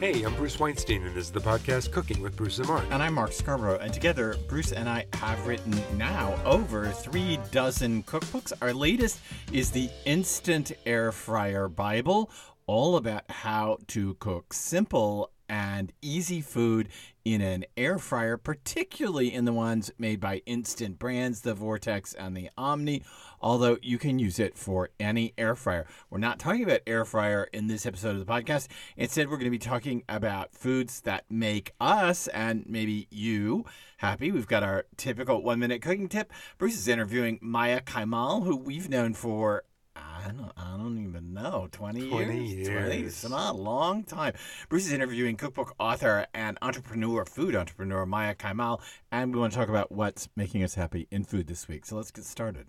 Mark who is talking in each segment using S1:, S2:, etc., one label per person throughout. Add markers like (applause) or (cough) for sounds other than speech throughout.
S1: Hey, I'm Bruce Weinstein, and this is the podcast Cooking with Bruce and Mark.
S2: And I'm Mark Scarbrough. And together, Bruce and I have written now over three dozen cookbooks. Our latest is the Instant Air Fryer Bible, all about how to cook simple and easy food in an air fryer, particularly in the ones made by instant brands, the Vortex and the Omni, although you can use it for any air fryer. We're not talking about air fryer in this episode of the podcast. Instead, we're going to be talking about foods that make us and maybe you happy. We've got our typical one minute cooking tip. Bruce is interviewing Maya Kaimal, who we've known for I don't, I don't even know. 20,
S1: 20
S2: years?
S1: years.
S2: 20 It's not a long time. Bruce is interviewing cookbook author and entrepreneur, food entrepreneur Maya Kaimal, and we want to talk about what's making us happy in food this week. So let's get started.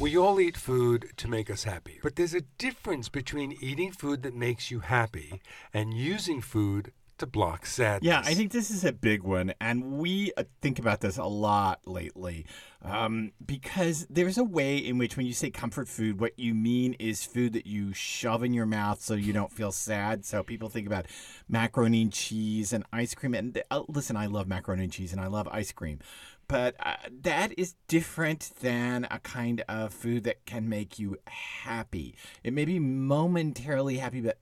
S1: We all eat food to make us happy, but there's a difference between eating food that makes you happy and using food to block sadness.
S2: Yeah, I think this is a big one, and we uh, think about this a lot lately um, because there's a way in which, when you say comfort food, what you mean is food that you shove in your mouth so you don't feel sad. So people think about macaroni and cheese and ice cream. And uh, listen, I love macaroni and cheese and I love ice cream. But uh, that is different than a kind of food that can make you happy. It may be momentarily happy, but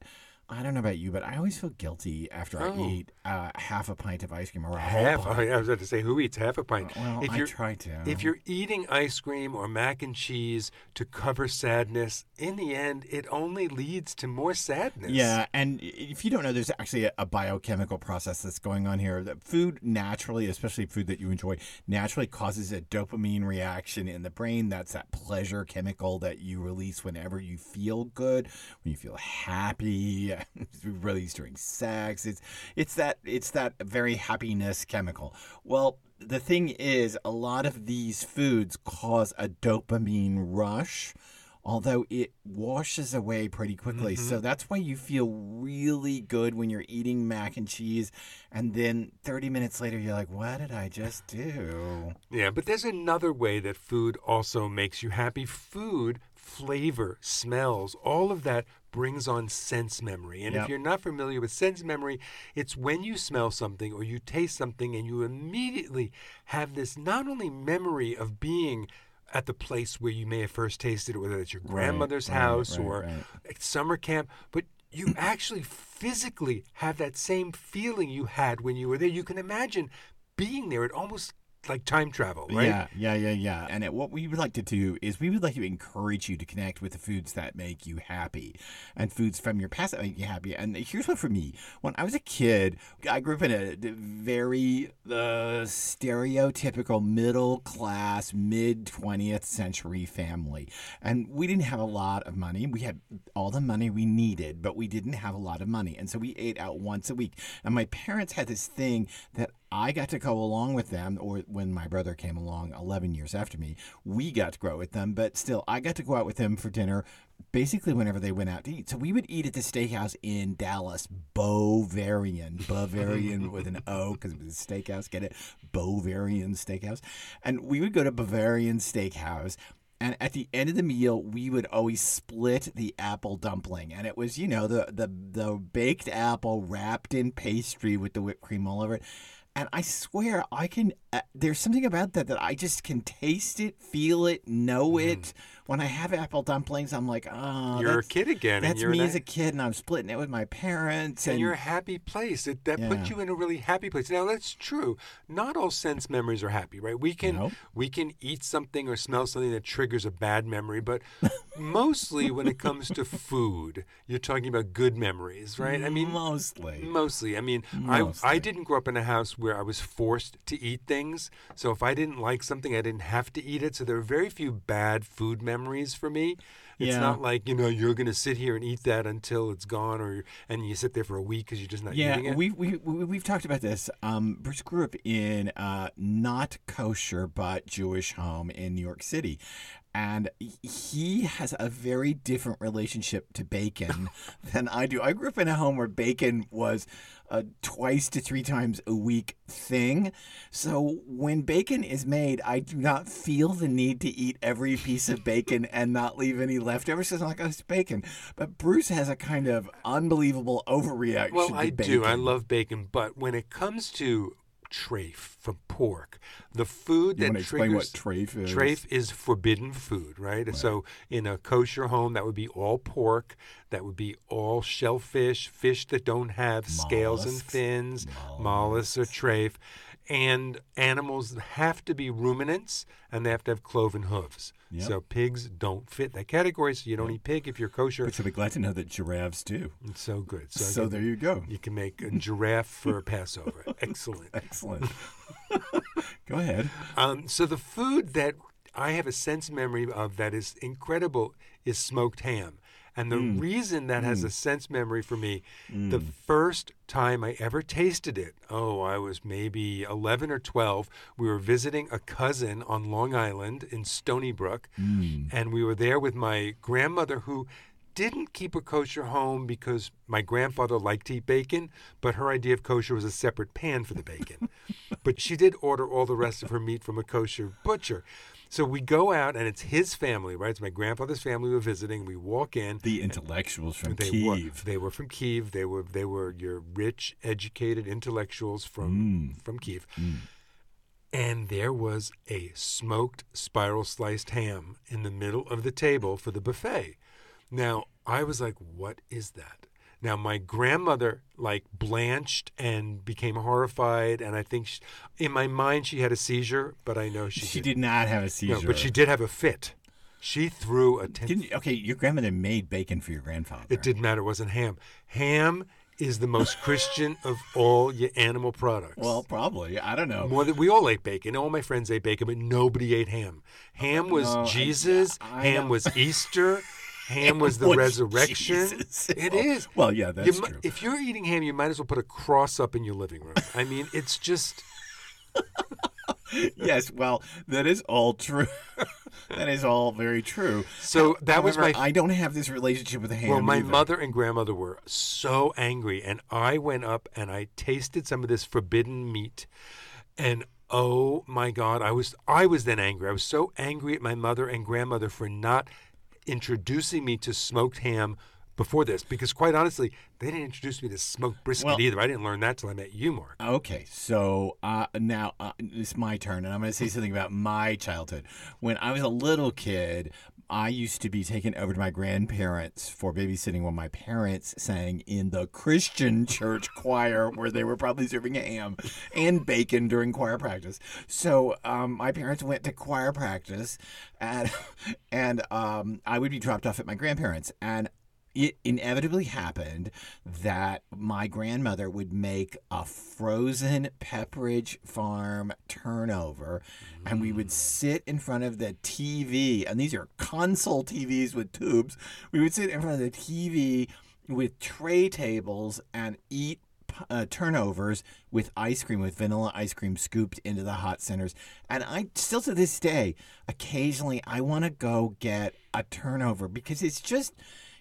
S2: I don't know about you, but I always feel guilty after I
S1: Oh.
S2: eat uh, half a pint of ice cream or a
S1: half.
S2: whole
S1: I was about to say, who eats half a pint?
S2: Well,
S1: if
S2: I
S1: you're
S2: try to.
S1: if you're eating ice cream or mac and cheese to cover sadness, in the end, it only leads to more sadness.
S2: Yeah, and if you don't know, there's actually a, a biochemical process that's going on here. That food naturally, especially food that you enjoy, naturally causes a dopamine reaction in the brain. That's that pleasure chemical that you release whenever you feel good, when you feel happy, (laughs) it's released during sex. It's it's that it's that very happiness chemical. Well, the thing is, a lot of these foods cause a dopamine rush although it washes away pretty quickly. So mm-hmm. that's why you feel really good when you're eating mac and cheese, and then 30 minutes later, you're like, what did I just do?
S1: Yeah, but there's another way that food also makes you happy. Food, flavor, smells, all of that brings on sense memory. And
S2: Yep.
S1: if you're not familiar with sense memory, it's when you smell something or you taste something and you immediately have this not only memory of being at the place where you may have first tasted it, whether it's your grandmother's
S2: right,
S1: house
S2: right,
S1: or
S2: right.
S1: at summer camp, but you actually physically have that same feeling you had when you were there. You can imagine being there. It almost like time travel, right?
S2: Yeah, yeah, yeah, yeah. And what we would like to do is we would like to encourage you to connect with the foods that make you happy and foods from your past that make you happy. And here's one for me when I was a kid, I grew up in a very uh, stereotypical middle class, mid 20th century family. And we didn't have a lot of money. We had all the money we needed, but we didn't have a lot of money. And so we ate out once a week. And my parents had this thing that I got to go along with them, or when my brother came along 11 years after me, we got to go with them, but still, I got to go out with them for dinner basically whenever they went out to eat. So we would eat at the steakhouse in Dallas, Bavarian, (laughs) Bavarian with an O because it was a steakhouse, get it? Bavarian Steakhouse. And we would go to Bavarian Steakhouse. And at the end of the meal, we would always split the apple dumpling, and it was, you know, the the the baked apple wrapped in pastry with the whipped cream all over it. And I swear, I can. Uh, there's something about that that I just can taste it, feel it, know it. When I have apple dumplings, I'm like, oh,
S1: Mm-hmm. You're a kid again, and
S2: That's
S1: you're
S2: me
S1: in
S2: as
S1: a-
S2: kid, and I'm splitting it with my parents.
S1: And
S2: And,
S1: you're a happy place. It, that puts you in a really happy place. Now that's true. Not all sense memories are happy, right? We can
S2: No.
S1: we can eat something or smell something that triggers a bad memory, but (laughs) mostly when it comes to food, you're talking about good memories, right? I mean,
S2: mostly.
S1: Mostly. I mean, I, I didn't grow up in a house where I was forced to eat things. So if I didn't like something, I didn't have to eat it. So there are very few bad food memories for me. It's
S2: Yeah.
S1: not like, you know, you're going to sit here and eat that until it's gone or and you sit there for a week because you're just not eating
S2: Yeah,
S1: it.
S2: we, we, we, we've talked about this. Um, Bruce grew up in a not kosher but Jewish home in New York City. And he has a very different relationship to bacon (laughs) than I do. I grew up in a home where bacon was a twice to three times a week thing. So when bacon is made, I do not feel the need to eat every piece of bacon (laughs) and not leave any leftovers. I'm like, oh, it's bacon. But Bruce has a kind of unbelievable overreaction.
S1: Well, I
S2: bacon.
S1: do. I love bacon, but when it comes to trafe from pork, the food
S2: You
S1: that
S2: want to explain what
S1: triggers
S2: trafe is?
S1: Trafe is forbidden food, right? So in a kosher home, that would be all pork. That would be all shellfish, fish that don't have scales and
S2: Mollusks.
S1: fins, mollusks or trafe. And animals have to be ruminants and they have to have cloven hooves.
S2: Yep.
S1: So pigs don't fit that category. So you don't eat pig if you're kosher.
S2: But you'll be glad to know that giraffes do.
S1: It's so good. So,
S2: So
S1: can-
S2: there you go.
S1: you can make a giraffe for Passover. (laughs) Excellent.
S2: Excellent. (laughs) Go ahead.
S1: Um, so the food that I have a sense memory of that is incredible is smoked ham. And the mm. reason that has mm. a sense memory for me, the mm. first time I ever tasted it, oh, I was maybe 11 or 12. We were visiting a cousin on Long Island in Stony Brook. And we were there with my grandmother who didn't keep a kosher home because my grandfather liked to eat bacon, but her idea of kosher was a separate pan for the bacon. (laughs) but she did order all the rest of her meat from a kosher butcher. So we go out, and it's his family, right? It's my grandfather's family we're visiting. We walk in.
S2: The intellectuals from
S1: They
S2: Kiev.
S1: were they were from Kiev. They were they were your rich, educated intellectuals from
S2: Mm.
S1: from Kiev. And there was a smoked spiral sliced ham in the middle of the table for the buffet. Now, I was like, what is that? Now, my grandmother like blanched and became horrified, and I think she, in my mind she had a seizure, but I know she,
S2: She
S1: didn't.
S2: did not have a seizure.
S1: No, but she did have a fit. She threw a ten-
S2: Didn't, okay, your grandmother made bacon for your grandfather.
S1: It didn't matter. It wasn't ham. Ham is the most (laughs) Christian of all your animal products.
S2: Well, probably. I don't know.
S1: more than we all ate bacon. All my friends ate bacon, but nobody ate ham. Ham was
S2: No, I-
S1: Jesus.
S2: I
S1: ham
S2: don't-
S1: was Easter. (laughs) Ham (laughs) was the
S2: Was
S1: resurrection.
S2: Jesus.
S1: It
S2: Well-
S1: is.
S2: well, yeah, that's
S1: mi-
S2: true.
S1: If you're eating ham, you might as well put a cross up in your living room. I mean, it's just. (laughs)
S2: yes, well, that is all true. (laughs) that is all very true.
S1: So that was
S2: However,
S1: my
S2: I don't have this relationship with ham.
S1: Well, my
S2: either.
S1: mother and grandmother were so angry, and I went up and I tasted some of this forbidden meat, and oh my God, I was I was then angry. I was so angry at my mother and grandmother for not introducing me to smoked ham before this, because quite honestly, they didn't introduce me to smoked brisket
S2: Well-
S1: either. I didn't learn that till I met you, Mark.
S2: Okay, so uh, now uh, it's my turn, and I'm going to say something about my childhood. When I was a little kid, I used to be taken over to my grandparents for babysitting when my parents sang in the Christian (laughs) church choir, where they were probably serving ham and bacon during choir practice. So um, my parents went to choir practice, and (laughs) and um, I would be dropped off at my grandparents, and it inevitably happened that my grandmother would make a frozen Pepperidge Farm turnover, and we would sit in front of the TV, and these are console TVs with tubes. We would sit in front of the TV with tray tables and eat uh, turnovers with ice cream, with vanilla ice cream scooped into the hot centers. And I still to this day, occasionally I want to go get a turnover because it's just.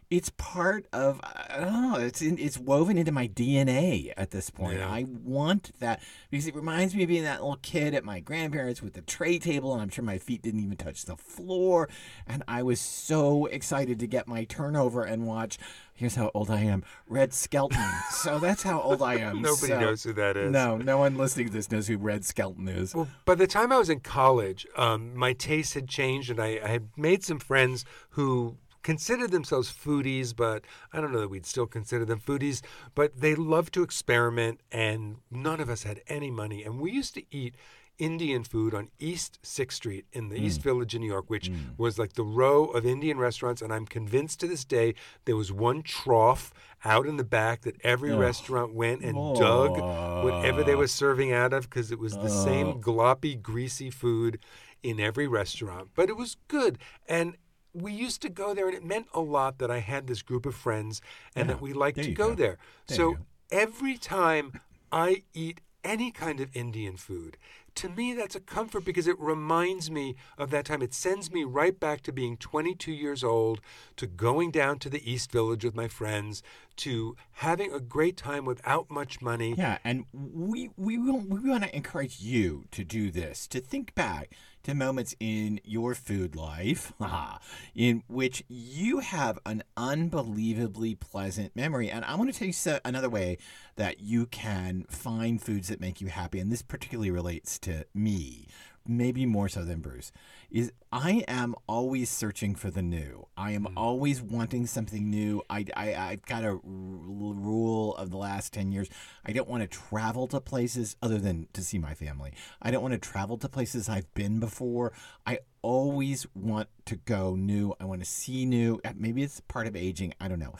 S2: It's part of I don't know. It's in, it's woven into my DNA at this point.
S1: Yeah.
S2: I want that because it reminds me of being that little kid at my grandparents with the tray table, and I'm sure my feet didn't even touch the floor. And I was so excited to get my turnover and watch. Here's how old I am, Red Skelton. (laughs) so that's how old I am.
S1: Nobody
S2: So-
S1: knows who that is.
S2: No, no one listening to this knows who Red Skelton is.
S1: Well, by the time I was in college, um, my taste had changed, and I, I had made some friends who considered themselves foodies, but I don't know that we'd still consider them foodies. But they loved to experiment, and none of us had any money. And we used to eat Indian food on East Sixth Street in the East Village in New York, which was like the row of Indian restaurants. And I'm convinced to this day there was one trough out in the back that every restaurant went and dug whatever they were serving out of because it was the same gloppy, greasy food in every restaurant. But it was good. And we used to go there, and it meant a lot that I had this group of friends and
S2: Yeah,
S1: that we liked
S2: there
S1: to go,
S2: go.
S1: there.
S2: There
S1: so every time I eat any kind of Indian food, to me, that's a comfort because it reminds me of that time. It sends me right back to being 22 years old, to going down to the East Village with my friends, to having a great time without much money.
S2: Yeah, and we we want, we want to encourage you to do this, to think back to moments in your food life (laughs) in which you have an unbelievably pleasant memory. And I want to tell you another way that you can find foods that make you happy, and this particularly relates to me maybe more so than Bruce, is I am always searching for the new. I am mm. always wanting something new. I, I, I've got a r- rule of the last 10 years. I don't want to travel to places other than to see my family. I don't want to travel to places I've been before. I always want to go new. I want to see new. Uh, maybe it's part of aging. I don't know.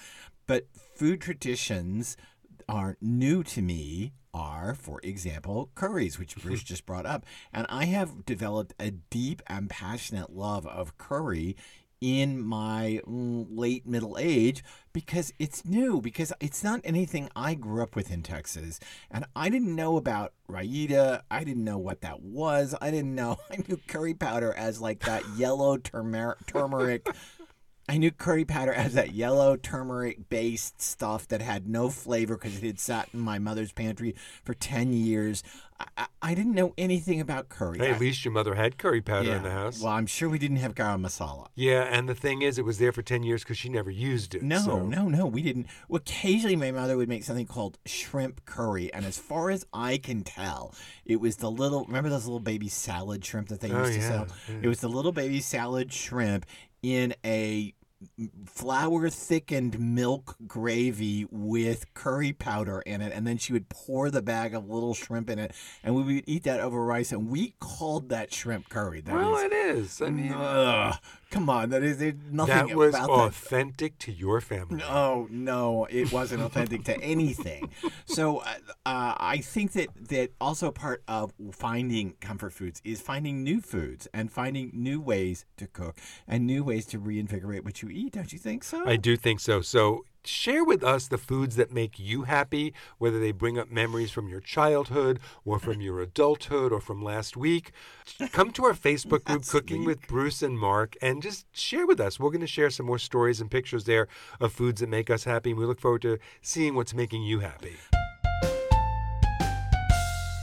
S2: But food traditions are new to me are, for example, curries, which Bruce (laughs) just brought up. And I have developed a deep and passionate love of curry in my mm, late middle age because it's new, because it's not anything I grew up with in Texas. And I didn't know about raita. I didn't know what that was. I didn't know. (laughs) I knew curry powder as like that yellow turmeric (laughs) I knew curry powder as that yellow turmeric based stuff that had no flavor because it had sat in my mother's pantry for 10 years. I, I didn't know anything about curry.
S1: Hey, at least your mother had curry powder
S2: yeah.
S1: in the house.
S2: Well, I'm sure we didn't have garam masala.
S1: Yeah, and the thing is, it was there for 10 years because she never used it.
S2: No,
S1: so.
S2: no, no, we didn't. Well, occasionally, my mother would make something called shrimp curry. And as far as I can tell, it was the little, remember those little baby salad shrimp that they
S1: oh,
S2: used to sell?
S1: Yeah.
S2: It was the little baby salad shrimp in a flour thickened milk gravy with curry powder in it and then she would pour the bag of little shrimp in it and we would eat that over rice and we called that shrimp curry. That
S1: well
S2: is,
S1: it is. I mean
S2: ugh, come on that is there's nothing
S1: that. was authentic to your family.
S2: No no it wasn't authentic to anything. So uh, uh, i think that that also part of finding comfort foods is finding new foods and finding new ways to cook and new ways to reinvigorate what you eat don't you think so
S1: I do think so. So share with us the foods that make you happy, whether they bring up memories from your childhood or from your adulthood or from last week. Come to our Facebook group, Cooking with Bruce and Mark, and just share with us. We're going to share some more stories and pictures there of foods that make us happy. And we look forward to seeing what's making you happy.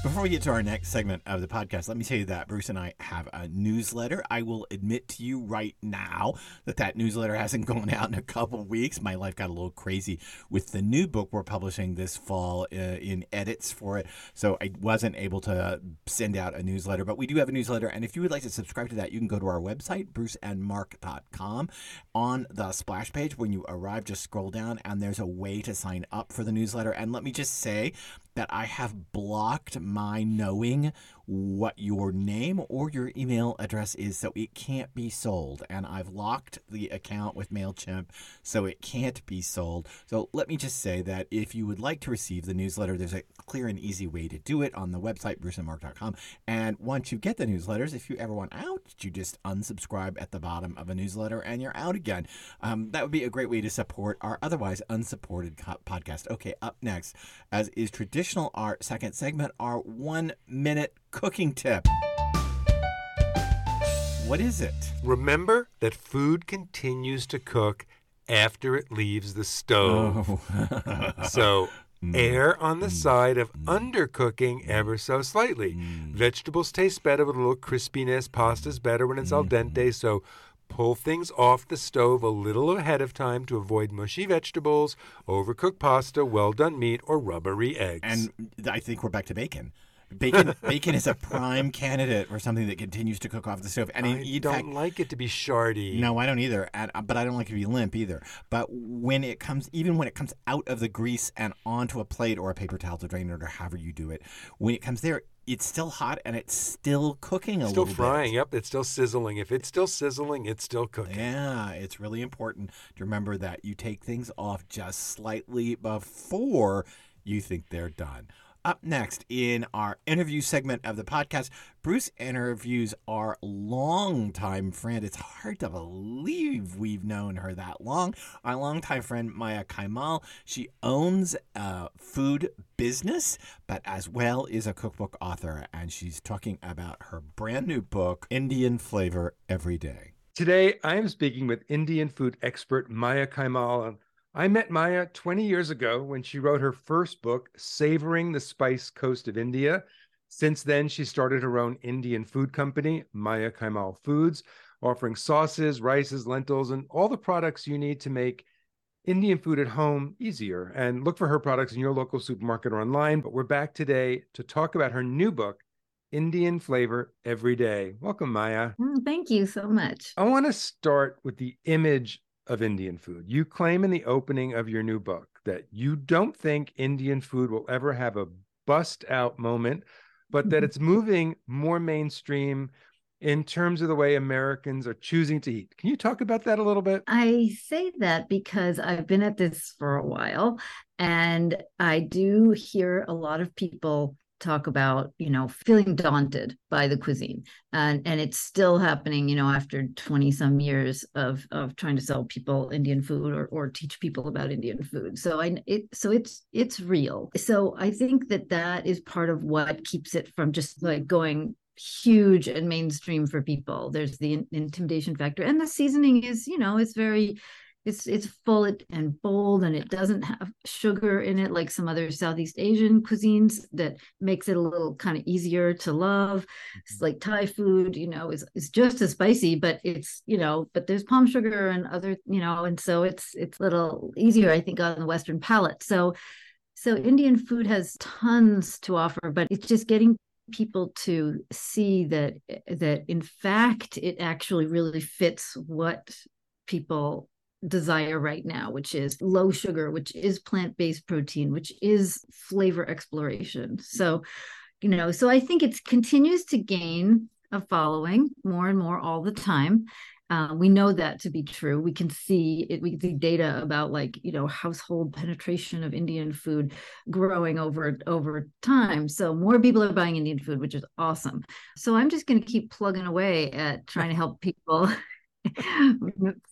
S2: Before we get to our next segment of the podcast, let me tell you that Bruce and I have a newsletter. I will admit to you right now that that newsletter hasn't (laughs) gone out in a couple weeks. My life got a little crazy with the new book we're publishing this fall uh, in edits for it, so I wasn't able to send out a newsletter. But we do have a newsletter, and if you would like to subscribe to that, you can go to our website, bruceandmark.com. On the splash page, when you arrive, just scroll down, and there's a way to sign up for the newsletter. And let me just say that I have blocked my knowing what your name or your email address is so it can't be sold. And I've locked the account with MailChimp so it can't be sold. So let me just say that if you would like to receive the newsletter, there's a clear and easy way to do it on the website, bruceandmark.com. And once you get the newsletters, if you ever want out, you just unsubscribe at the bottom of a newsletter and you're out again. Um, that would be a great way to support our otherwise unsupported podcast. Okay, up next, as is traditional, our second segment, our one minute cooking tip. What is it?
S1: Remember that food continues to cook after it leaves the stove.
S2: Oh. (laughs)
S1: So err on the
S2: Mm.
S1: side of undercooking ever so slightly.
S2: Mm.
S1: Vegetables taste better with a little crispiness. Pasta's better when it's al
S2: Mm-hmm.
S1: dente. So pull things off the stove a little ahead of time to avoid mushy vegetables, overcooked pasta, well done meat, or rubbery eggs.
S2: And I think we're back to bacon. Bacon, (laughs) bacon is a prime candidate for something that continues to cook off the stove. And
S1: I
S2: in, in
S1: don't
S2: fact,
S1: like it to be shardy.
S2: No, I don't either. And, uh, but I don't like it to be limp either. But when it comes, even when it comes out of the grease and onto a plate or a paper towel to drain it or however you do it, when it comes there, it's still hot and it's still cooking a little bit.
S1: Still
S2: little
S1: frying.
S2: bit.
S1: Yep, it's still sizzling. If it's still sizzling, it's still cooking.
S2: Yeah, it's really important to remember that you take things off just slightly before you think they're done. Up next in our interview segment of the podcast, Bruce interviews our longtime friend. It's hard to believe we've known her that long. Our longtime friend, Maya Kaimal. She owns a food business, but as well is a cookbook author. And she's talking about her brand new book, Indian Flavor Every Day.
S1: Today, I am speaking with Indian food expert Maya Kaimal. I met Maya 20 years ago when she wrote her first book, Savoring the Spice Coast of India. Since then, she started her own Indian food company, Maya Kaimal Foods, offering sauces, rices, lentils, and all the products you need to make Indian food at home easier. And look for her products in your local supermarket or online. But we're back today to talk about her new book, Indian Flavor Every Day. Welcome, Maya.
S3: Mm, thank you so much.
S1: I want to start with the image of Indian food. You claim in the opening of your new book that you don't think Indian food will ever have a bust out moment, but that mm-hmm. it's moving more mainstream in terms of the way Americans are choosing to eat. Can you talk about that a little bit?
S3: I say that because I've been at this for a while and I do hear a lot of people talk about you know feeling daunted by the cuisine. And and it's still happening you know after 20 some years of of trying to sell people indian food or or teach people about indian food. So i it so it's it's real. So i think that that is part of what keeps it from just like going huge and mainstream for people. There's the in- intimidation factor and the seasoning is you know it's very it's it's full and bold and it doesn't have sugar in it like some other southeast asian cuisines that makes it a little kind of easier to love it's mm-hmm. like thai food you know is, is just as spicy but it's you know but there's palm sugar and other you know and so it's it's a little easier i think on the western palate so so indian food has tons to offer but it's just getting people to see that that in fact it actually really fits what people desire right now, which is low sugar, which is plant based protein, which is flavor exploration. So, you know, so I think it continues to gain a following more and more all the time. Uh, we know that to be true. We can see it. We can see data about like you know household penetration of Indian food growing over over time. So more people are buying Indian food, which is awesome. So I'm just going to keep plugging away at trying to help people (laughs)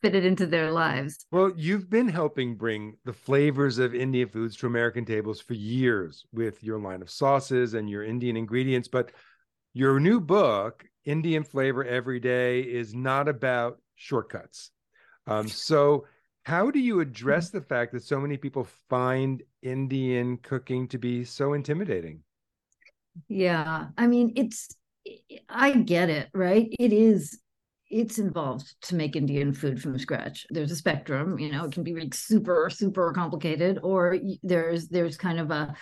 S3: fit it into their lives.
S1: Well, you've been helping bring the flavors of Indian foods to American tables for years with your line of sauces and your Indian ingredients. But your new book, Indian Flavor Every Day, is not about shortcuts. Um, so, how do you address mm-hmm. the fact that so many people find Indian cooking to be so intimidating?
S3: Yeah, I mean, it's, I get it, right? It is it's involved to make Indian food from scratch. There's a spectrum, you know, it can be like super, super complicated, or there's there's kind of a,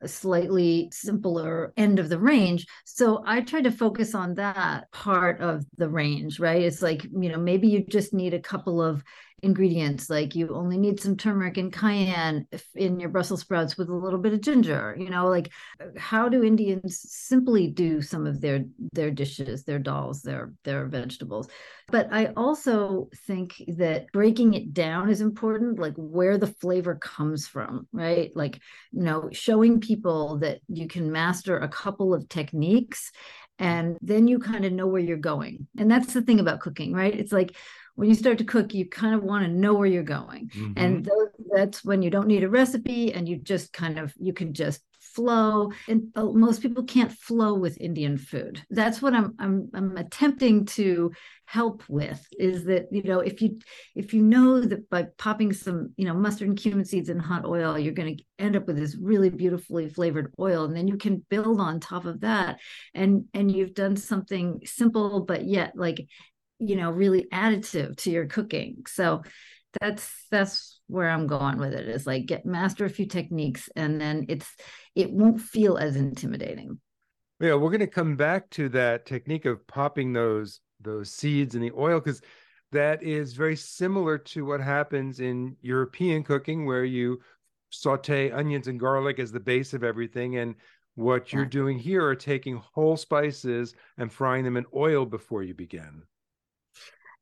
S3: a slightly simpler end of the range. So I try to focus on that part of the range, right? It's like, you know, maybe you just need a couple of ingredients like you only need some turmeric and cayenne in your brussels sprouts with a little bit of ginger you know like how do indians simply do some of their their dishes their dals their their vegetables? But i also think that breaking it down is important like where the flavor comes from right? Like you know showing people that you can master a couple of techniques and then you kind of know where you're going. And that's the thing about cooking right? It's like when you start to cook, you kind of want to know where you're going. Mm-hmm. And those, that's when you don't need a recipe and you just kind of, you can just flow and uh, most people can't flow with indian food that's what i'm i'm i'm attempting to help with is that you know if you if you know that by popping some you know mustard and cumin seeds in hot oil you're going to end up with this really beautifully flavored oil and then you can build on top of that and and you've done something simple but yet like you know really additive to your cooking. So that's that's where i'm going with it is like get master a few techniques and then it's it won't feel as intimidating.
S1: Yeah we're going to come back to that technique of popping those those seeds in the oil because that is very similar to what happens in european cooking where you saute onions and garlic as the base of everything and what you're doing here are taking whole spices and frying them in oil before you begin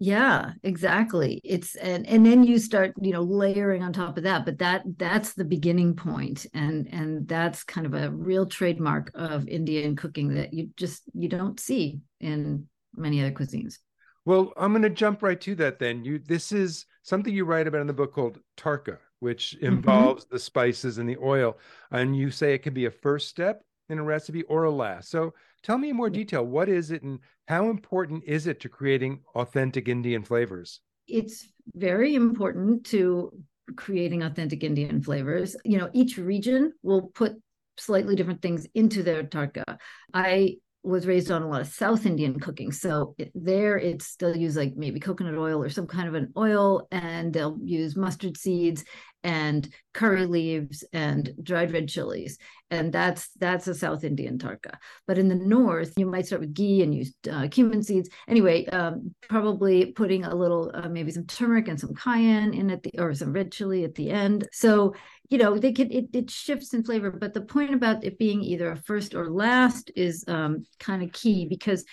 S3: Yeah, exactly. It's and and then you start, you know, layering on top of that, but that that's the beginning point and and that's kind of a real trademark of Indian cooking that you just you don't see in many other cuisines.
S1: Well, I'm going to jump right to that then. You this is something you write about in the book called tarka, which mm-hmm. involves mm-hmm. the spices and the oil, and you say it can be a first step in a recipe or a last. So tell me in more detail what is it and how important is it to creating authentic Indian flavors?
S3: It's very important to creating authentic Indian flavors. You know, each region will put slightly different things into their tarka. I was raised on a lot of South Indian cooking. So it, there it's they'll use like maybe coconut oil or some kind of an oil and they'll use mustard seeds and curry leaves and dried red chilies. And that's that's a south indian tarka. But in the north you might start with ghee and use uh, cumin seeds. Anyway um, probably putting a little uh, maybe some turmeric and some cayenne in at the or some red chili at the end. So you know they could it, it shifts in flavor. But the point about it being either a first or last is um, kind of key because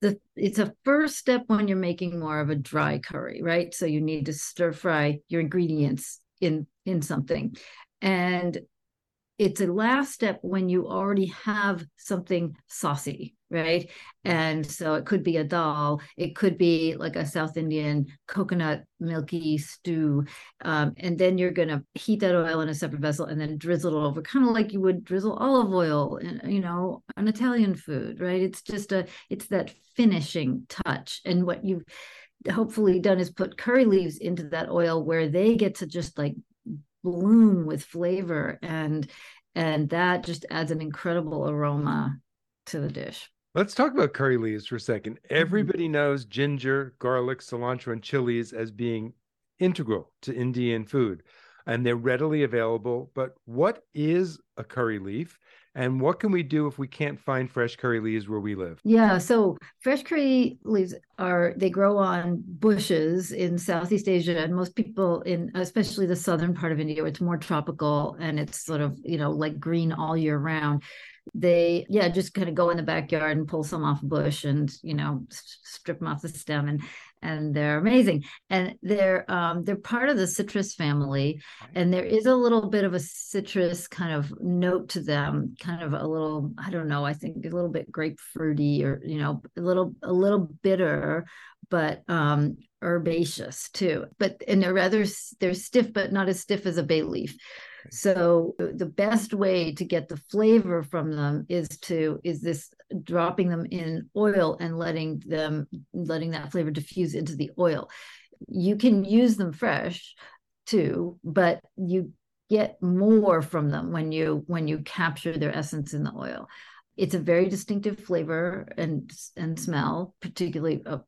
S3: the it's a first step when you're making more of a dry curry right? So you need to stir fry your ingredients in in something. And it's a last step when you already have something saucy right? And so it could be a dal it could be like a south indian coconut milky stew um, and then you're going to heat that oil in a separate vessel and then drizzle it over kind of like you would drizzle olive oil in you know an italian food right? It's just a it's that finishing touch. And what you've hopefully done is put curry leaves into that oil where they get to just like bloom with flavor and and that just adds an incredible aroma to the dish.
S1: Let's talk about curry leaves for a second. Mm-hmm. Everybody mm-hmm. knows ginger, garlic, cilantro, and chilies as being integral to Indian food, and they're readily available. But what is a curry leaf? And what can we do if we can't find fresh curry leaves where we live?
S3: Yeah, so fresh curry leaves are they grow on bushes in Southeast Asia, and most people in especially the southern part of India, it's more tropical and it's sort of you know like green all year round they yeah just kind of go in the backyard and pull some off a bush and you know strip them off the stem and and they're amazing. And they're um they're part of the citrus family and there is a little bit of a citrus kind of note to them kind of a little i don't know i think a little bit grapefruity or you know a little a little bitter but um herbaceous too. But and they're rather they're stiff but not as stiff as a bay leaf so the best way to get the flavor from them is to is this dropping them in oil and letting them letting that flavor diffuse into the oil. You can use them fresh too, but you get more from them when you when you capture their essence in the oil. It's a very distinctive flavor and and smell, particularly of,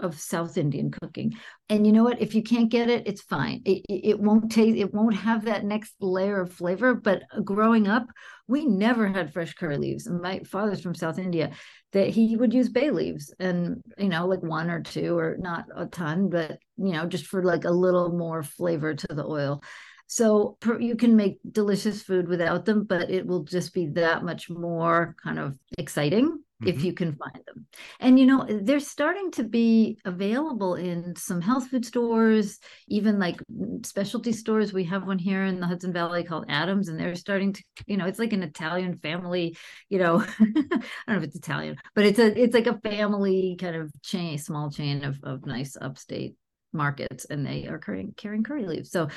S3: of South Indian cooking. And you know what? If you can't get it, it's fine. It, it won't taste. It won't have that next layer of flavor. But growing up, we never had fresh curry leaves. My father's from South India. That he would use bay leaves, and you know, like one or two, or not a ton, but you know, just for like a little more flavor to the oil. So per, you can make delicious food without them, but it will just be that much more kind of exciting mm-hmm. if you can find them. And you know, they're starting to be available in some health food stores, even like specialty stores. We have one here in the Hudson Valley called Adams, and they're starting to, you know, it's like an Italian family, you know, (laughs) I don't know if it's Italian, but it's a it's like a family kind of chain, small chain of of nice upstate markets and they are carrying carrying curry leaves. So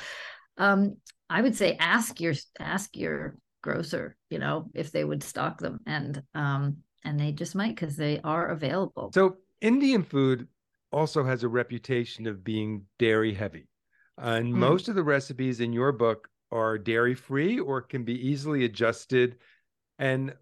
S3: um, I would say ask your ask your grocer, you know, if they would stock them, and um, and they just might because they are available.
S1: So Indian food also has a reputation of being dairy heavy, and mm. most of the recipes in your book are dairy free or can be easily adjusted. And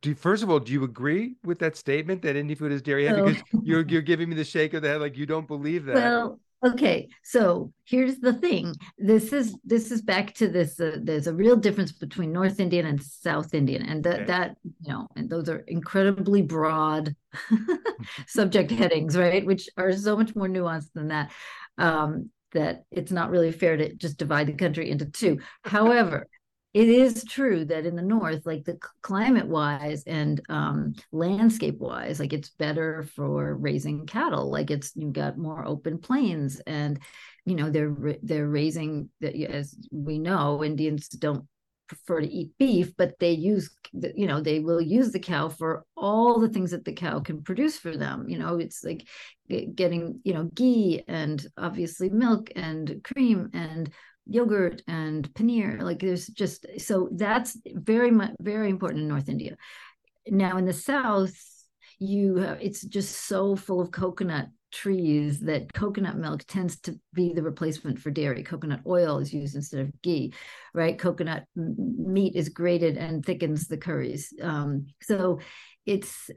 S1: do first of all, do you agree with that statement that Indian food is dairy heavy? Because you're (laughs) you're giving me the shake of the head, like you don't believe that.
S3: Well, okay so here's the thing. This is this is back to this uh, there's a real difference between north indian and south indian and that okay. that you know and those are incredibly broad (laughs) (laughs) subject headings right? Which are so much more nuanced than that um that it's not really fair to just divide the country into two. (laughs) However it is true that in the north like the climate wise and um, landscape wise like it's better for raising cattle like it's you've got more open plains and you know they're they're raising as we know indians don't prefer to eat beef but they use you know they will use the cow for all the things that the cow can produce for them. You know it's like getting you know ghee and obviously milk and cream and yogurt and paneer. Like there's just so that's very much very important in north india. Now in the south you have, it's just so full of coconut trees that coconut milk tends to be the replacement for dairy. Coconut oil is used instead of ghee, right? Coconut meat is grated and thickens the curries. Um, so it's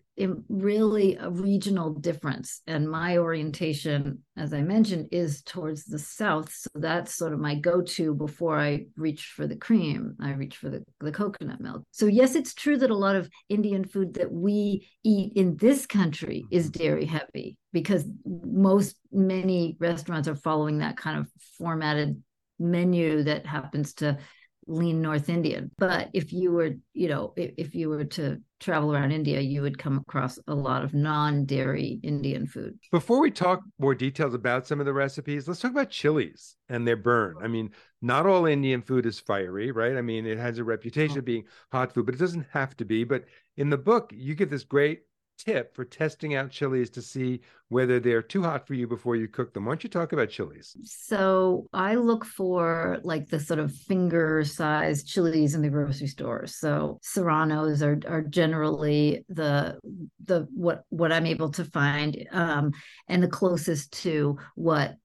S3: really a regional difference. And my orientation, as I mentioned, is towards the south. So that's sort of my go to before I reach for the cream. I reach for the, the coconut milk. So, yes, it's true that a lot of Indian food that we eat in this country is mm-hmm. dairy heavy because most, many restaurants are following that kind of formatted menu that happens to lean North Indian. But if you were, you know, if, if, you were to travel around India, you would come across a lot of non dairy Indian food.
S1: Before we talk more details about some of the recipes, let's talk about chilies and their burn. I mean, not all Indian food is fiery, right? I mean, it has a reputation oh. of being hot food, but it doesn't have to be. But in the book, you give this great tip for testing out chilies to see whether they're too hot for you before you cook them. Why don't you talk about chilies?
S3: So I look for like the sort of finger sized chilies in the grocery store. So serranos are are generally the the what what I'm able to find um, and the closest to what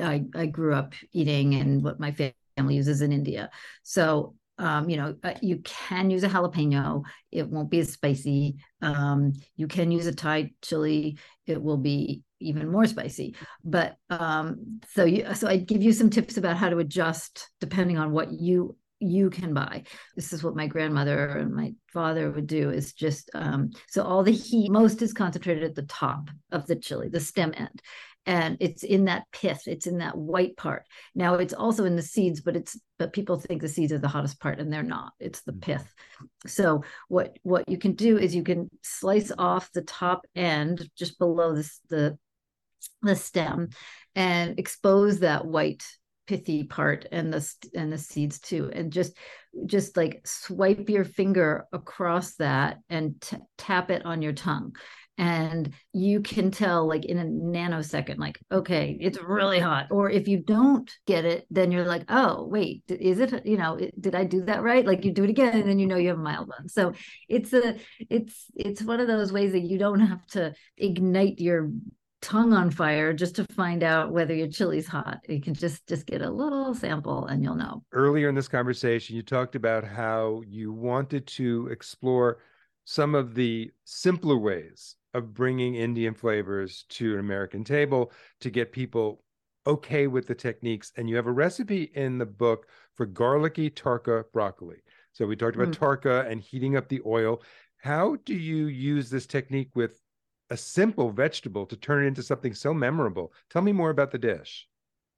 S3: I, I grew up eating and what my family uses in India. So um, you know, uh, you can use a jalapeno. It won't be as spicy. Um, you can use a Thai chili. It will be even more spicy. But um, so you, so I give you some tips about how to adjust depending on what you you can buy. This is what my grandmother and my father would do is just um, so all the heat most is concentrated at the top of the chili, the stem end and it's in that pith it's in that white part. Now it's also in the seeds but it's but people think the seeds are the hottest part and they're not. It's the mm-hmm. pith. So what what you can do is you can slice off the top end just below this the the stem and expose that white pithy part and the and the seeds too. And just just like swipe your finger across that and t- tap it on your tongue and you can tell like in a nanosecond like okay it's really hot. Or if you don't get it then you're like oh wait is it you know did i do that right? Like you do it again and then you know you have a mild one. So it's a it's it's one of those ways that you don't have to ignite your tongue on fire just to find out whether your chili's hot. You can just just get a little sample and you'll know.
S1: Earlier in this conversation you talked about how you wanted to explore some of the simpler ways of bringing Indian flavors to an American table to get people okay with the techniques. And you have a recipe in the book for garlicky tarka broccoli. So we talked about mm. tarka and heating up the oil. How do you use this technique with a simple vegetable to turn it into something so memorable? Tell me more about the dish.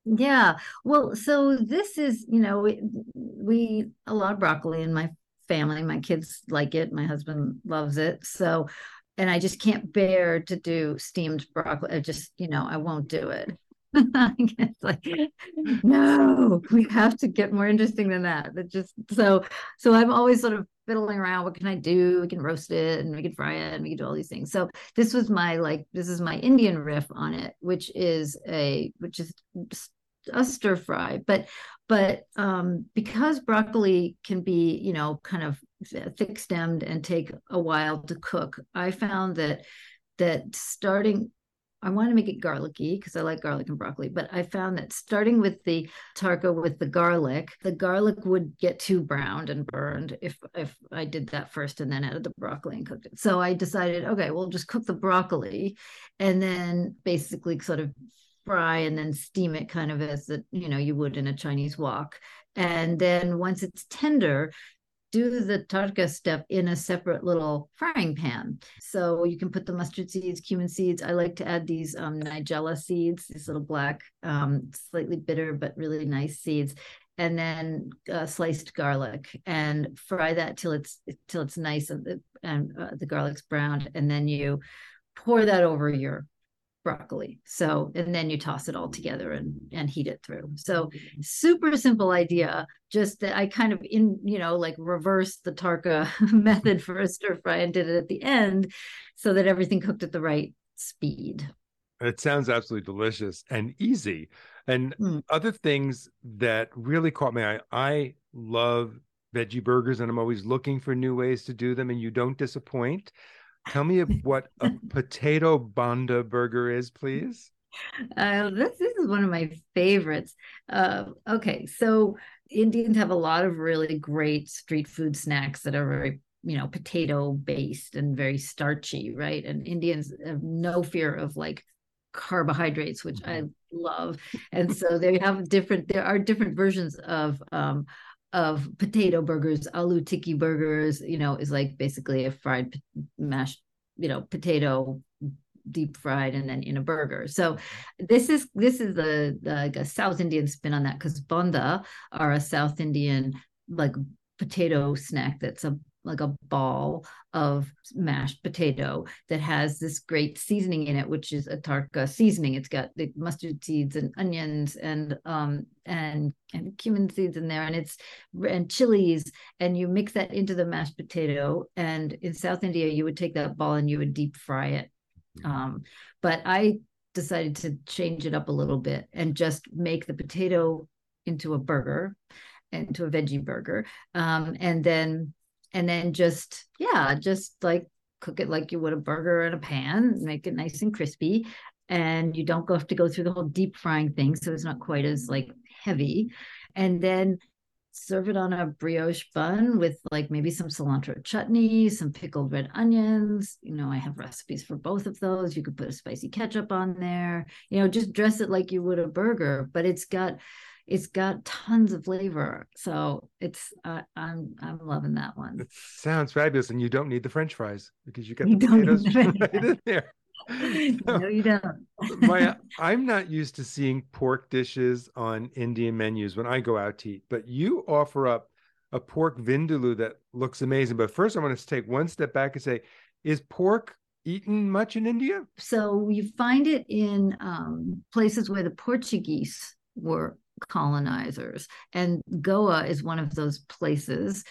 S3: Yeah. Well, so this is, you know, we, we a lot of broccoli in my family. My kids like it. My husband loves it. So and I just can't bear to do steamed broccoli. I just, you know, I won't do it. (laughs) it's like, no, we have to get more interesting than that. That just so so I'm always sort of fiddling around. What can I do? We can roast it and we can fry it and we can do all these things. So this was my like this is my Indian riff on it, which is a which is a stir fry. But but um, because broccoli can be, you know, kind of thick stemmed and take a while to cook. I found that that starting I want to make it garlicky because I like garlic and broccoli, but I found that starting with the tarka with the garlic, the garlic would get too browned and burned if if I did that first and then added the broccoli and cooked it. So I decided, okay, we'll just cook the broccoli and then basically sort of fry and then steam it kind of as the you know you would in a Chinese wok. And then once it's tender, do the tarka step in a separate little frying pan. So you can put the mustard seeds, cumin seeds. I like to add these um, nigella seeds, these little black, um, slightly bitter but really nice seeds. and then uh, sliced garlic and fry that till it's till it's nice and and uh, the garlic's browned and then you pour that over your broccoli. So and then you toss it all together and and heat it through. So super simple idea just that i kind of in you know like reversed the tarka (laughs) method for a stir fry and did it at the end so that everything cooked at the right speed.
S1: It sounds absolutely delicious and easy. And mm. other things that really caught my eye i love veggie burgers and i'm always looking for new ways to do them and you don't disappoint Tell me what a (laughs) potato bonda burger is, please.
S3: Uh, this, this is one of my favorites. Uh, okay, so Indians have a lot of really great street food snacks that are very, you know, potato based and very starchy, right? And Indians have no fear of like carbohydrates, which I mm-hmm. love. And so they have different. There are different versions of um, of potato burgers, aloo tikki burgers, you know, is like basically a fried mashed, you know, potato deep fried and then in a burger. So this is this is the, the like a South Indian spin on that because bonda are a South Indian like potato snack that's a like a ball of mashed potato that has this great seasoning in it, which is a tarka seasoning. It's got the mustard seeds and onions and um and and cumin seeds in there, and it's and chilies, and you mix that into the mashed potato. And in South India, you would take that ball and you would deep fry it. Mm-hmm. Um, but I decided to change it up a little bit and just make the potato into a burger into a veggie burger um, and then and then just yeah just like cook it like you would a burger in a pan make it nice and crispy and you don't have to go through the whole deep frying thing so it's not quite as like heavy and then serve it on a brioche bun with like maybe some cilantro chutney some pickled red onions you know i have recipes for both of those you could put a spicy ketchup on there you know just dress it like you would a burger but it's got it's got tons of flavor. So it's uh, I'm I'm loving that one.
S1: It sounds fabulous, and you don't need the French fries because you get the potatoes (laughs) right in there.
S3: So, no, you don't. (laughs)
S1: my, I'm not used to seeing pork dishes on Indian menus when I go out to eat, but you offer up a pork vindaloo that looks amazing. But first, I want to take one step back and say, is pork eaten much in India?
S3: So you find it in um, places where the Portuguese were colonizers. And Goa is one of those places.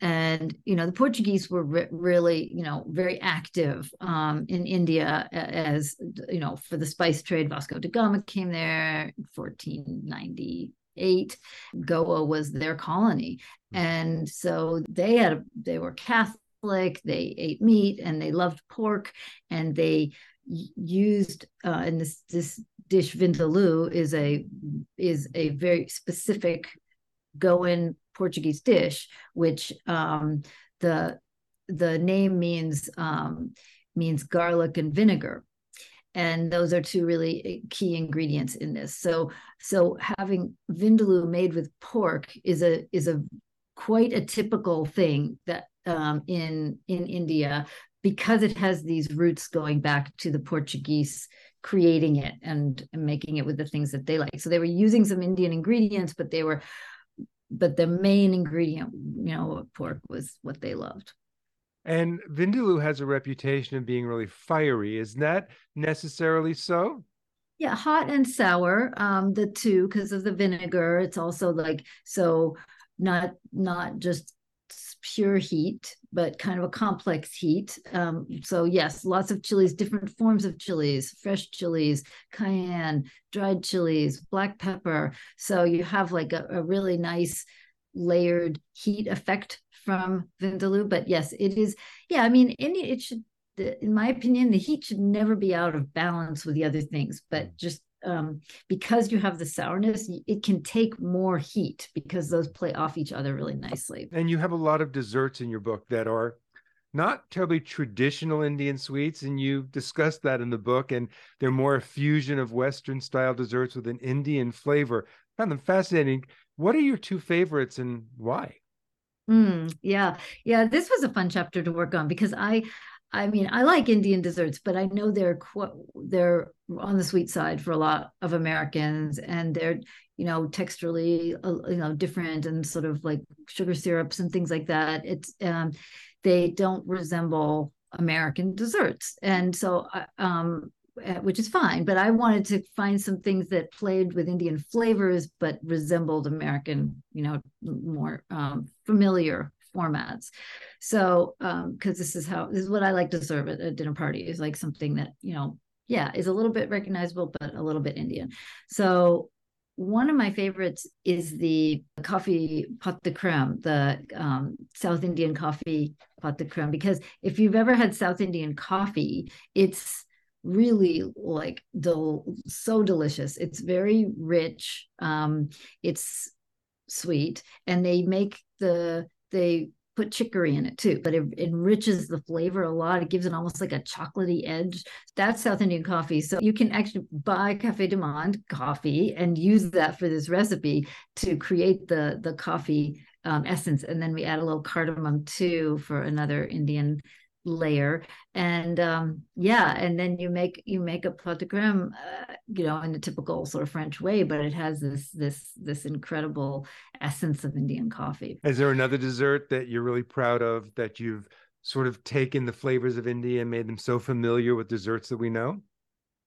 S3: And, you know, the Portuguese were re- really, you know, very active um, in India as, you know, for the spice trade. Vasco da Gama came there in 1498. Goa was their colony. And so they had, a, they were Catholic, they ate meat and they loved pork and they used uh, in this this dish vindaloo is a is a very specific Goan Portuguese dish, which um, the the name means um, means garlic and vinegar, and those are two really eh, key ingredients in this. So so having vindaloo made with pork is a is a quite a typical thing that um, in in India because it has these roots going back to the Portuguese creating it and, and making it with the things that they like. So they were using some Indian ingredients, but they were but the main ingredient, you know, pork was what they loved.
S1: And Vindaloo has a reputation of being really fiery. Is that necessarily so?
S3: Yeah, hot and sour, um, the two because of the vinegar. It's also like so not not just pure heat, but kind of a complex heat. Um, so yes, lots of chilies, different forms of chilies, fresh chilies, cayenne, dried chilies, black pepper. So you have like a, a really nice layered heat effect from vindaloo. But yes, it is. Yeah, I mean, any it should. In my opinion, the heat should never be out of balance with the other things, but just um, because you have the sourness, it can take more heat because those play off each other really nicely.
S1: And you have a lot of desserts in your book that are not terribly traditional Indian sweets, and you discussed that in the book. And they're more a fusion of Western style desserts with an Indian flavor. I found them fascinating. What are your two favorites and why?
S3: Mm, yeah, yeah. This was a fun chapter to work on because I I mean, I like Indian desserts, but I know they're they're on the sweet side for a lot of Americans, and they're you know texturally uh, you know different and sort of like sugar syrups and things like that. It's um, they don't resemble American desserts, and so um, uh, which is fine. But I wanted to find some things that played with Indian flavors but resembled American, you know, more um, familiar formats. So, because um, this is how this is what I like to serve at a dinner party is like something that you know, yeah, is a little bit recognizable but a little bit Indian. So. One of my favorites is the coffee pot de creme, the um, South Indian coffee pot de creme, because if you've ever had South Indian coffee, it's really like del- so delicious. It's very rich. Um, it's sweet, and they make the they put chicory in it too, but it enriches the flavor a lot. It gives it almost like a chocolatey edge. That's South Indian coffee. So you can actually buy Cafe du Monde coffee and use that for this recipe to create the the coffee um, essence. And then we add a little cardamom too for another Indian layer. And um, yeah and then you make you make a pot de creme uh, you know in a typical sort of french way but it has this this this incredible essence of indian coffee.
S1: Is there another dessert that you're really proud of that you've sort of taken the flavors of india and made them so familiar with desserts that we know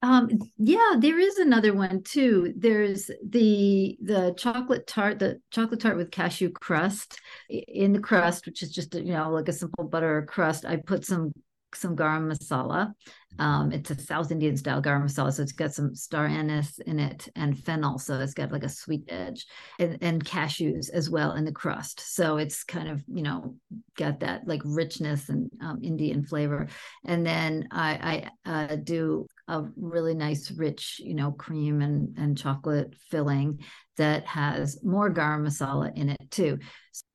S3: um, yeah, there is another one too. There's the the chocolate tart, the chocolate tart with cashew crust. In the crust, which is just you know like a simple butter crust, I put some some garam masala. Um, it's a South Indian style garam masala, so it's got some star anise in it and fennel, so it's got like a sweet edge, and, and cashews as well in the crust. So it's kind of you know got that like richness and um, Indian flavor. And then I, I uh, do a really nice, rich, you know, cream and and chocolate filling that has more garam masala in it too.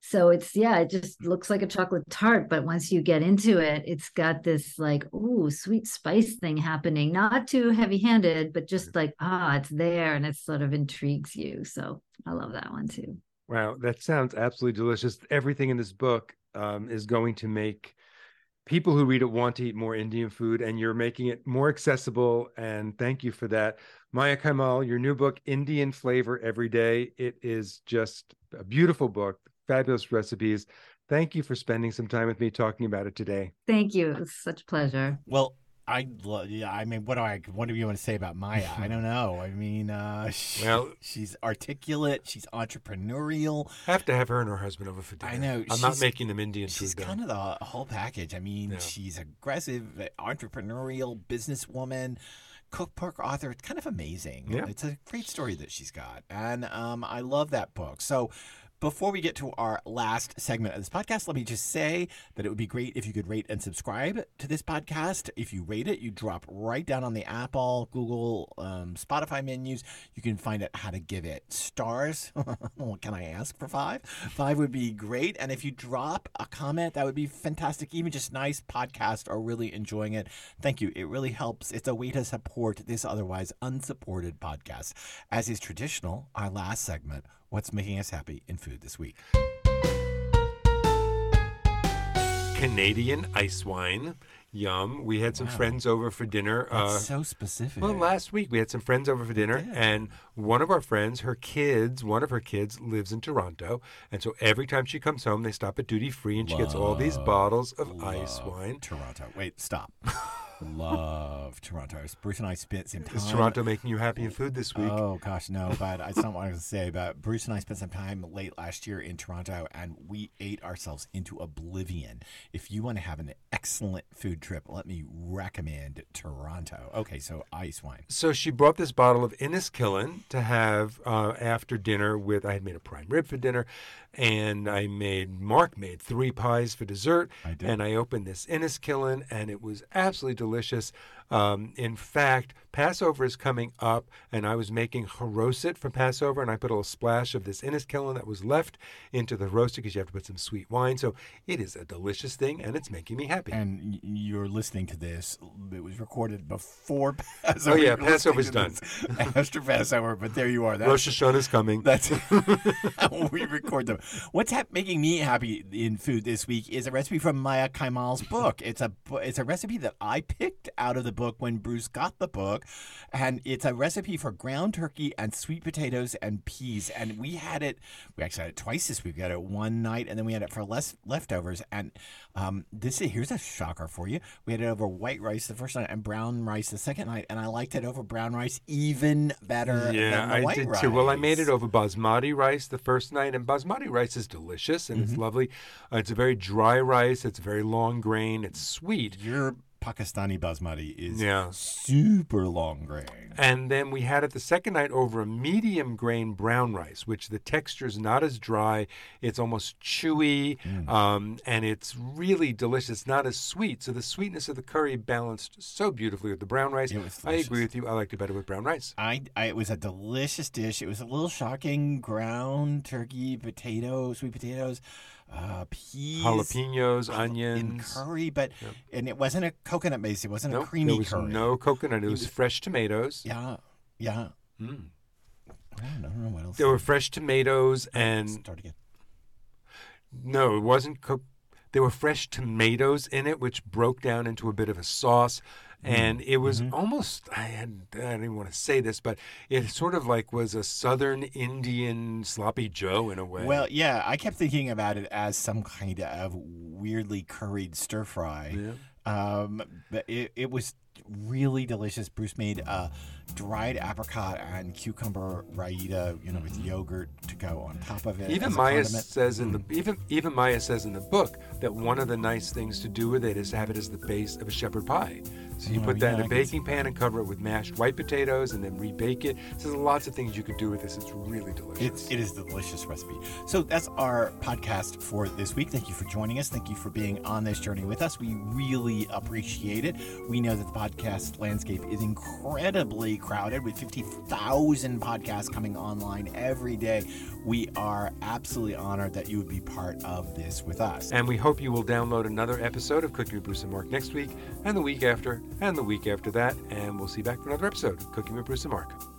S3: So it's yeah, it just looks like a chocolate tart, but once you get into it, it's got this like ooh sweet spice thing happening. Not too heavy-handed, but just like ah, it's there and it sort of intrigues you. So I love that one too.
S1: Wow, that sounds absolutely delicious. Everything in this book um, is going to make people who read it want to eat more Indian food, and you're making it more accessible. And thank you for that. Maya Kaimal, your new book, Indian Flavor Every Day. It is just a beautiful book, fabulous recipes. Thank you for spending some time with me talking about it today.
S3: Thank you. It's such a pleasure.
S2: Well, I love yeah. I mean, what do I? What do you want to say about Maya? I don't know. I mean, uh, (laughs) she, well, she's articulate. She's entrepreneurial.
S1: I have to have her and her husband over for dinner.
S2: I know.
S1: I'm not making them Indian
S2: she's
S1: food.
S2: She's kind of the whole package. I mean, yeah. she's aggressive, entrepreneurial, businesswoman cookbook author. It's kind of amazing. Yeah. It's a great story that she's got. And um, I love that book. So before we get to our last segment of this podcast, let me just say that it would be great if you could rate and subscribe to this podcast. If you rate it, you drop right down on the Apple, Google, um, Spotify menus. You can find out how to give it stars. (laughs) can I ask for five? Five would be great. And if you drop a comment, that would be fantastic. Even just nice podcast or really enjoying it. Thank you. It really helps. It's a way to support this otherwise unsupported podcast. As is traditional, our last segment What's making us happy in food this week?
S1: Canadian ice wine. Yum. We had some wow. friends over for dinner.
S2: That's uh, so specific.
S1: Well, last week we had some friends over for dinner, and one of our friends, her kids, one of her kids lives in Toronto. And so every time she comes home, they stop at duty free and she gets all these bottles of ice wine.
S2: Toronto. Wait, stop. (laughs) love Toronto. Bruce and I spent some time.
S1: Is Toronto making you happy in food this week?
S2: Oh gosh, no. But I not what I was to say. But Bruce and I spent some time late last year in Toronto, and we ate ourselves into oblivion. If you want to have an excellent food trip, let me recommend Toronto. Okay, so ice wine.
S1: So she brought this bottle of Inniskillin to have uh, after dinner with. I had made a prime rib for dinner, and I made Mark made three pies for dessert.
S2: I did.
S1: And I opened this Inniskillin, and it was absolutely delicious delicious. Um, in fact, Passover is coming up, and I was making haroset for Passover, and I put a little splash of this Inniskillin that was left into the roaster because you have to put some sweet wine. So it is a delicious thing, and it's making me happy.
S2: And you're listening to this. It was recorded before (laughs) Passover.
S1: Oh, yeah, Passover's done. (laughs)
S2: After Passover, but there you are. That's,
S1: Rosh Hashanah is coming.
S2: That's (laughs) how we record them. What's hap- making me happy in food this week is a recipe from Maya Kaimal's book. It's a it's a recipe that I picked out of the book when Bruce got the book, and it's a recipe for ground turkey and sweet potatoes and peas. And we had it. We actually had it twice this week. We had it one night, and then we had it for less leftovers. And um, this is here's a shocker for you. We had it over white rice the first night and brown rice the second night, and I liked it over brown rice even better.
S1: Yeah, I did
S2: rice.
S1: too. Well, I made it over basmati rice the first night, and basmati rice is delicious and
S2: Mm-hmm.
S1: it's lovely. Uh, it's a very dry rice. It's very long grain. It's sweet.
S2: Your Pakistani basmati is
S1: Yeah.
S2: super long grain.
S1: And then we had it the second night over a medium grain brown rice, which the texture is not as dry. It's almost chewy,
S2: Mm.
S1: um, and it's really delicious. Not as sweet. So the sweetness of the curry balanced so beautifully with the brown rice. I agree with you. I liked it better with brown rice.
S2: I, I, it was a delicious dish. It was a little shocking. Ground turkey, potatoes, sweet potatoes, uh, peas,
S1: Jalapenos,
S2: in
S1: onions.
S2: curry, but and it wasn't a coconut base. It wasn't
S1: No,
S2: a creamy
S1: there was
S2: curry.
S1: no coconut. It was
S2: was-
S1: fresh tomatoes.
S2: Yeah, yeah.
S1: Mm.
S2: I don't know, I don't know what else.
S1: There were fresh tomatoes and
S2: Start again.
S1: no, it wasn't. Co- there were fresh tomatoes in it, which broke down into a bit of a sauce. And it was
S2: Mm-hmm.
S1: almost. I had. I didn't even want to say this, but it sort of like was a Southern Indian sloppy Joe in a way.
S2: Well, yeah, I kept thinking about it as some kind of weirdly curried stir fry.
S1: Yeah.
S2: Um, but it, it was really delicious. Bruce made uh, dried apricot and cucumber raita, you know, with yogurt to go on top of it.
S1: Even Maya says in the even even Maya says in the book that one of the nice things to do with it is to have it as the base of a shepherd pie. So you
S2: Oh,
S1: put that
S2: yeah,
S1: in a baking pan and cover it with mashed white potatoes and then rebake it. So there's lots of things you could do with this. It's really delicious.
S2: It's, it is a delicious recipe. So that's our podcast for this week. Thank you for joining us. Thank you for being on this journey with us. We really appreciate it. We know that the podcast landscape is incredibly crowded with 50,000 podcasts coming online every day. We are absolutely honored that you would be part of this with us.
S1: And we hope you will download another episode of Cooking with Bruce and Mark next week, and the week after, and the week after that. And we'll see you back for another episode of Cooking with Bruce and Mark.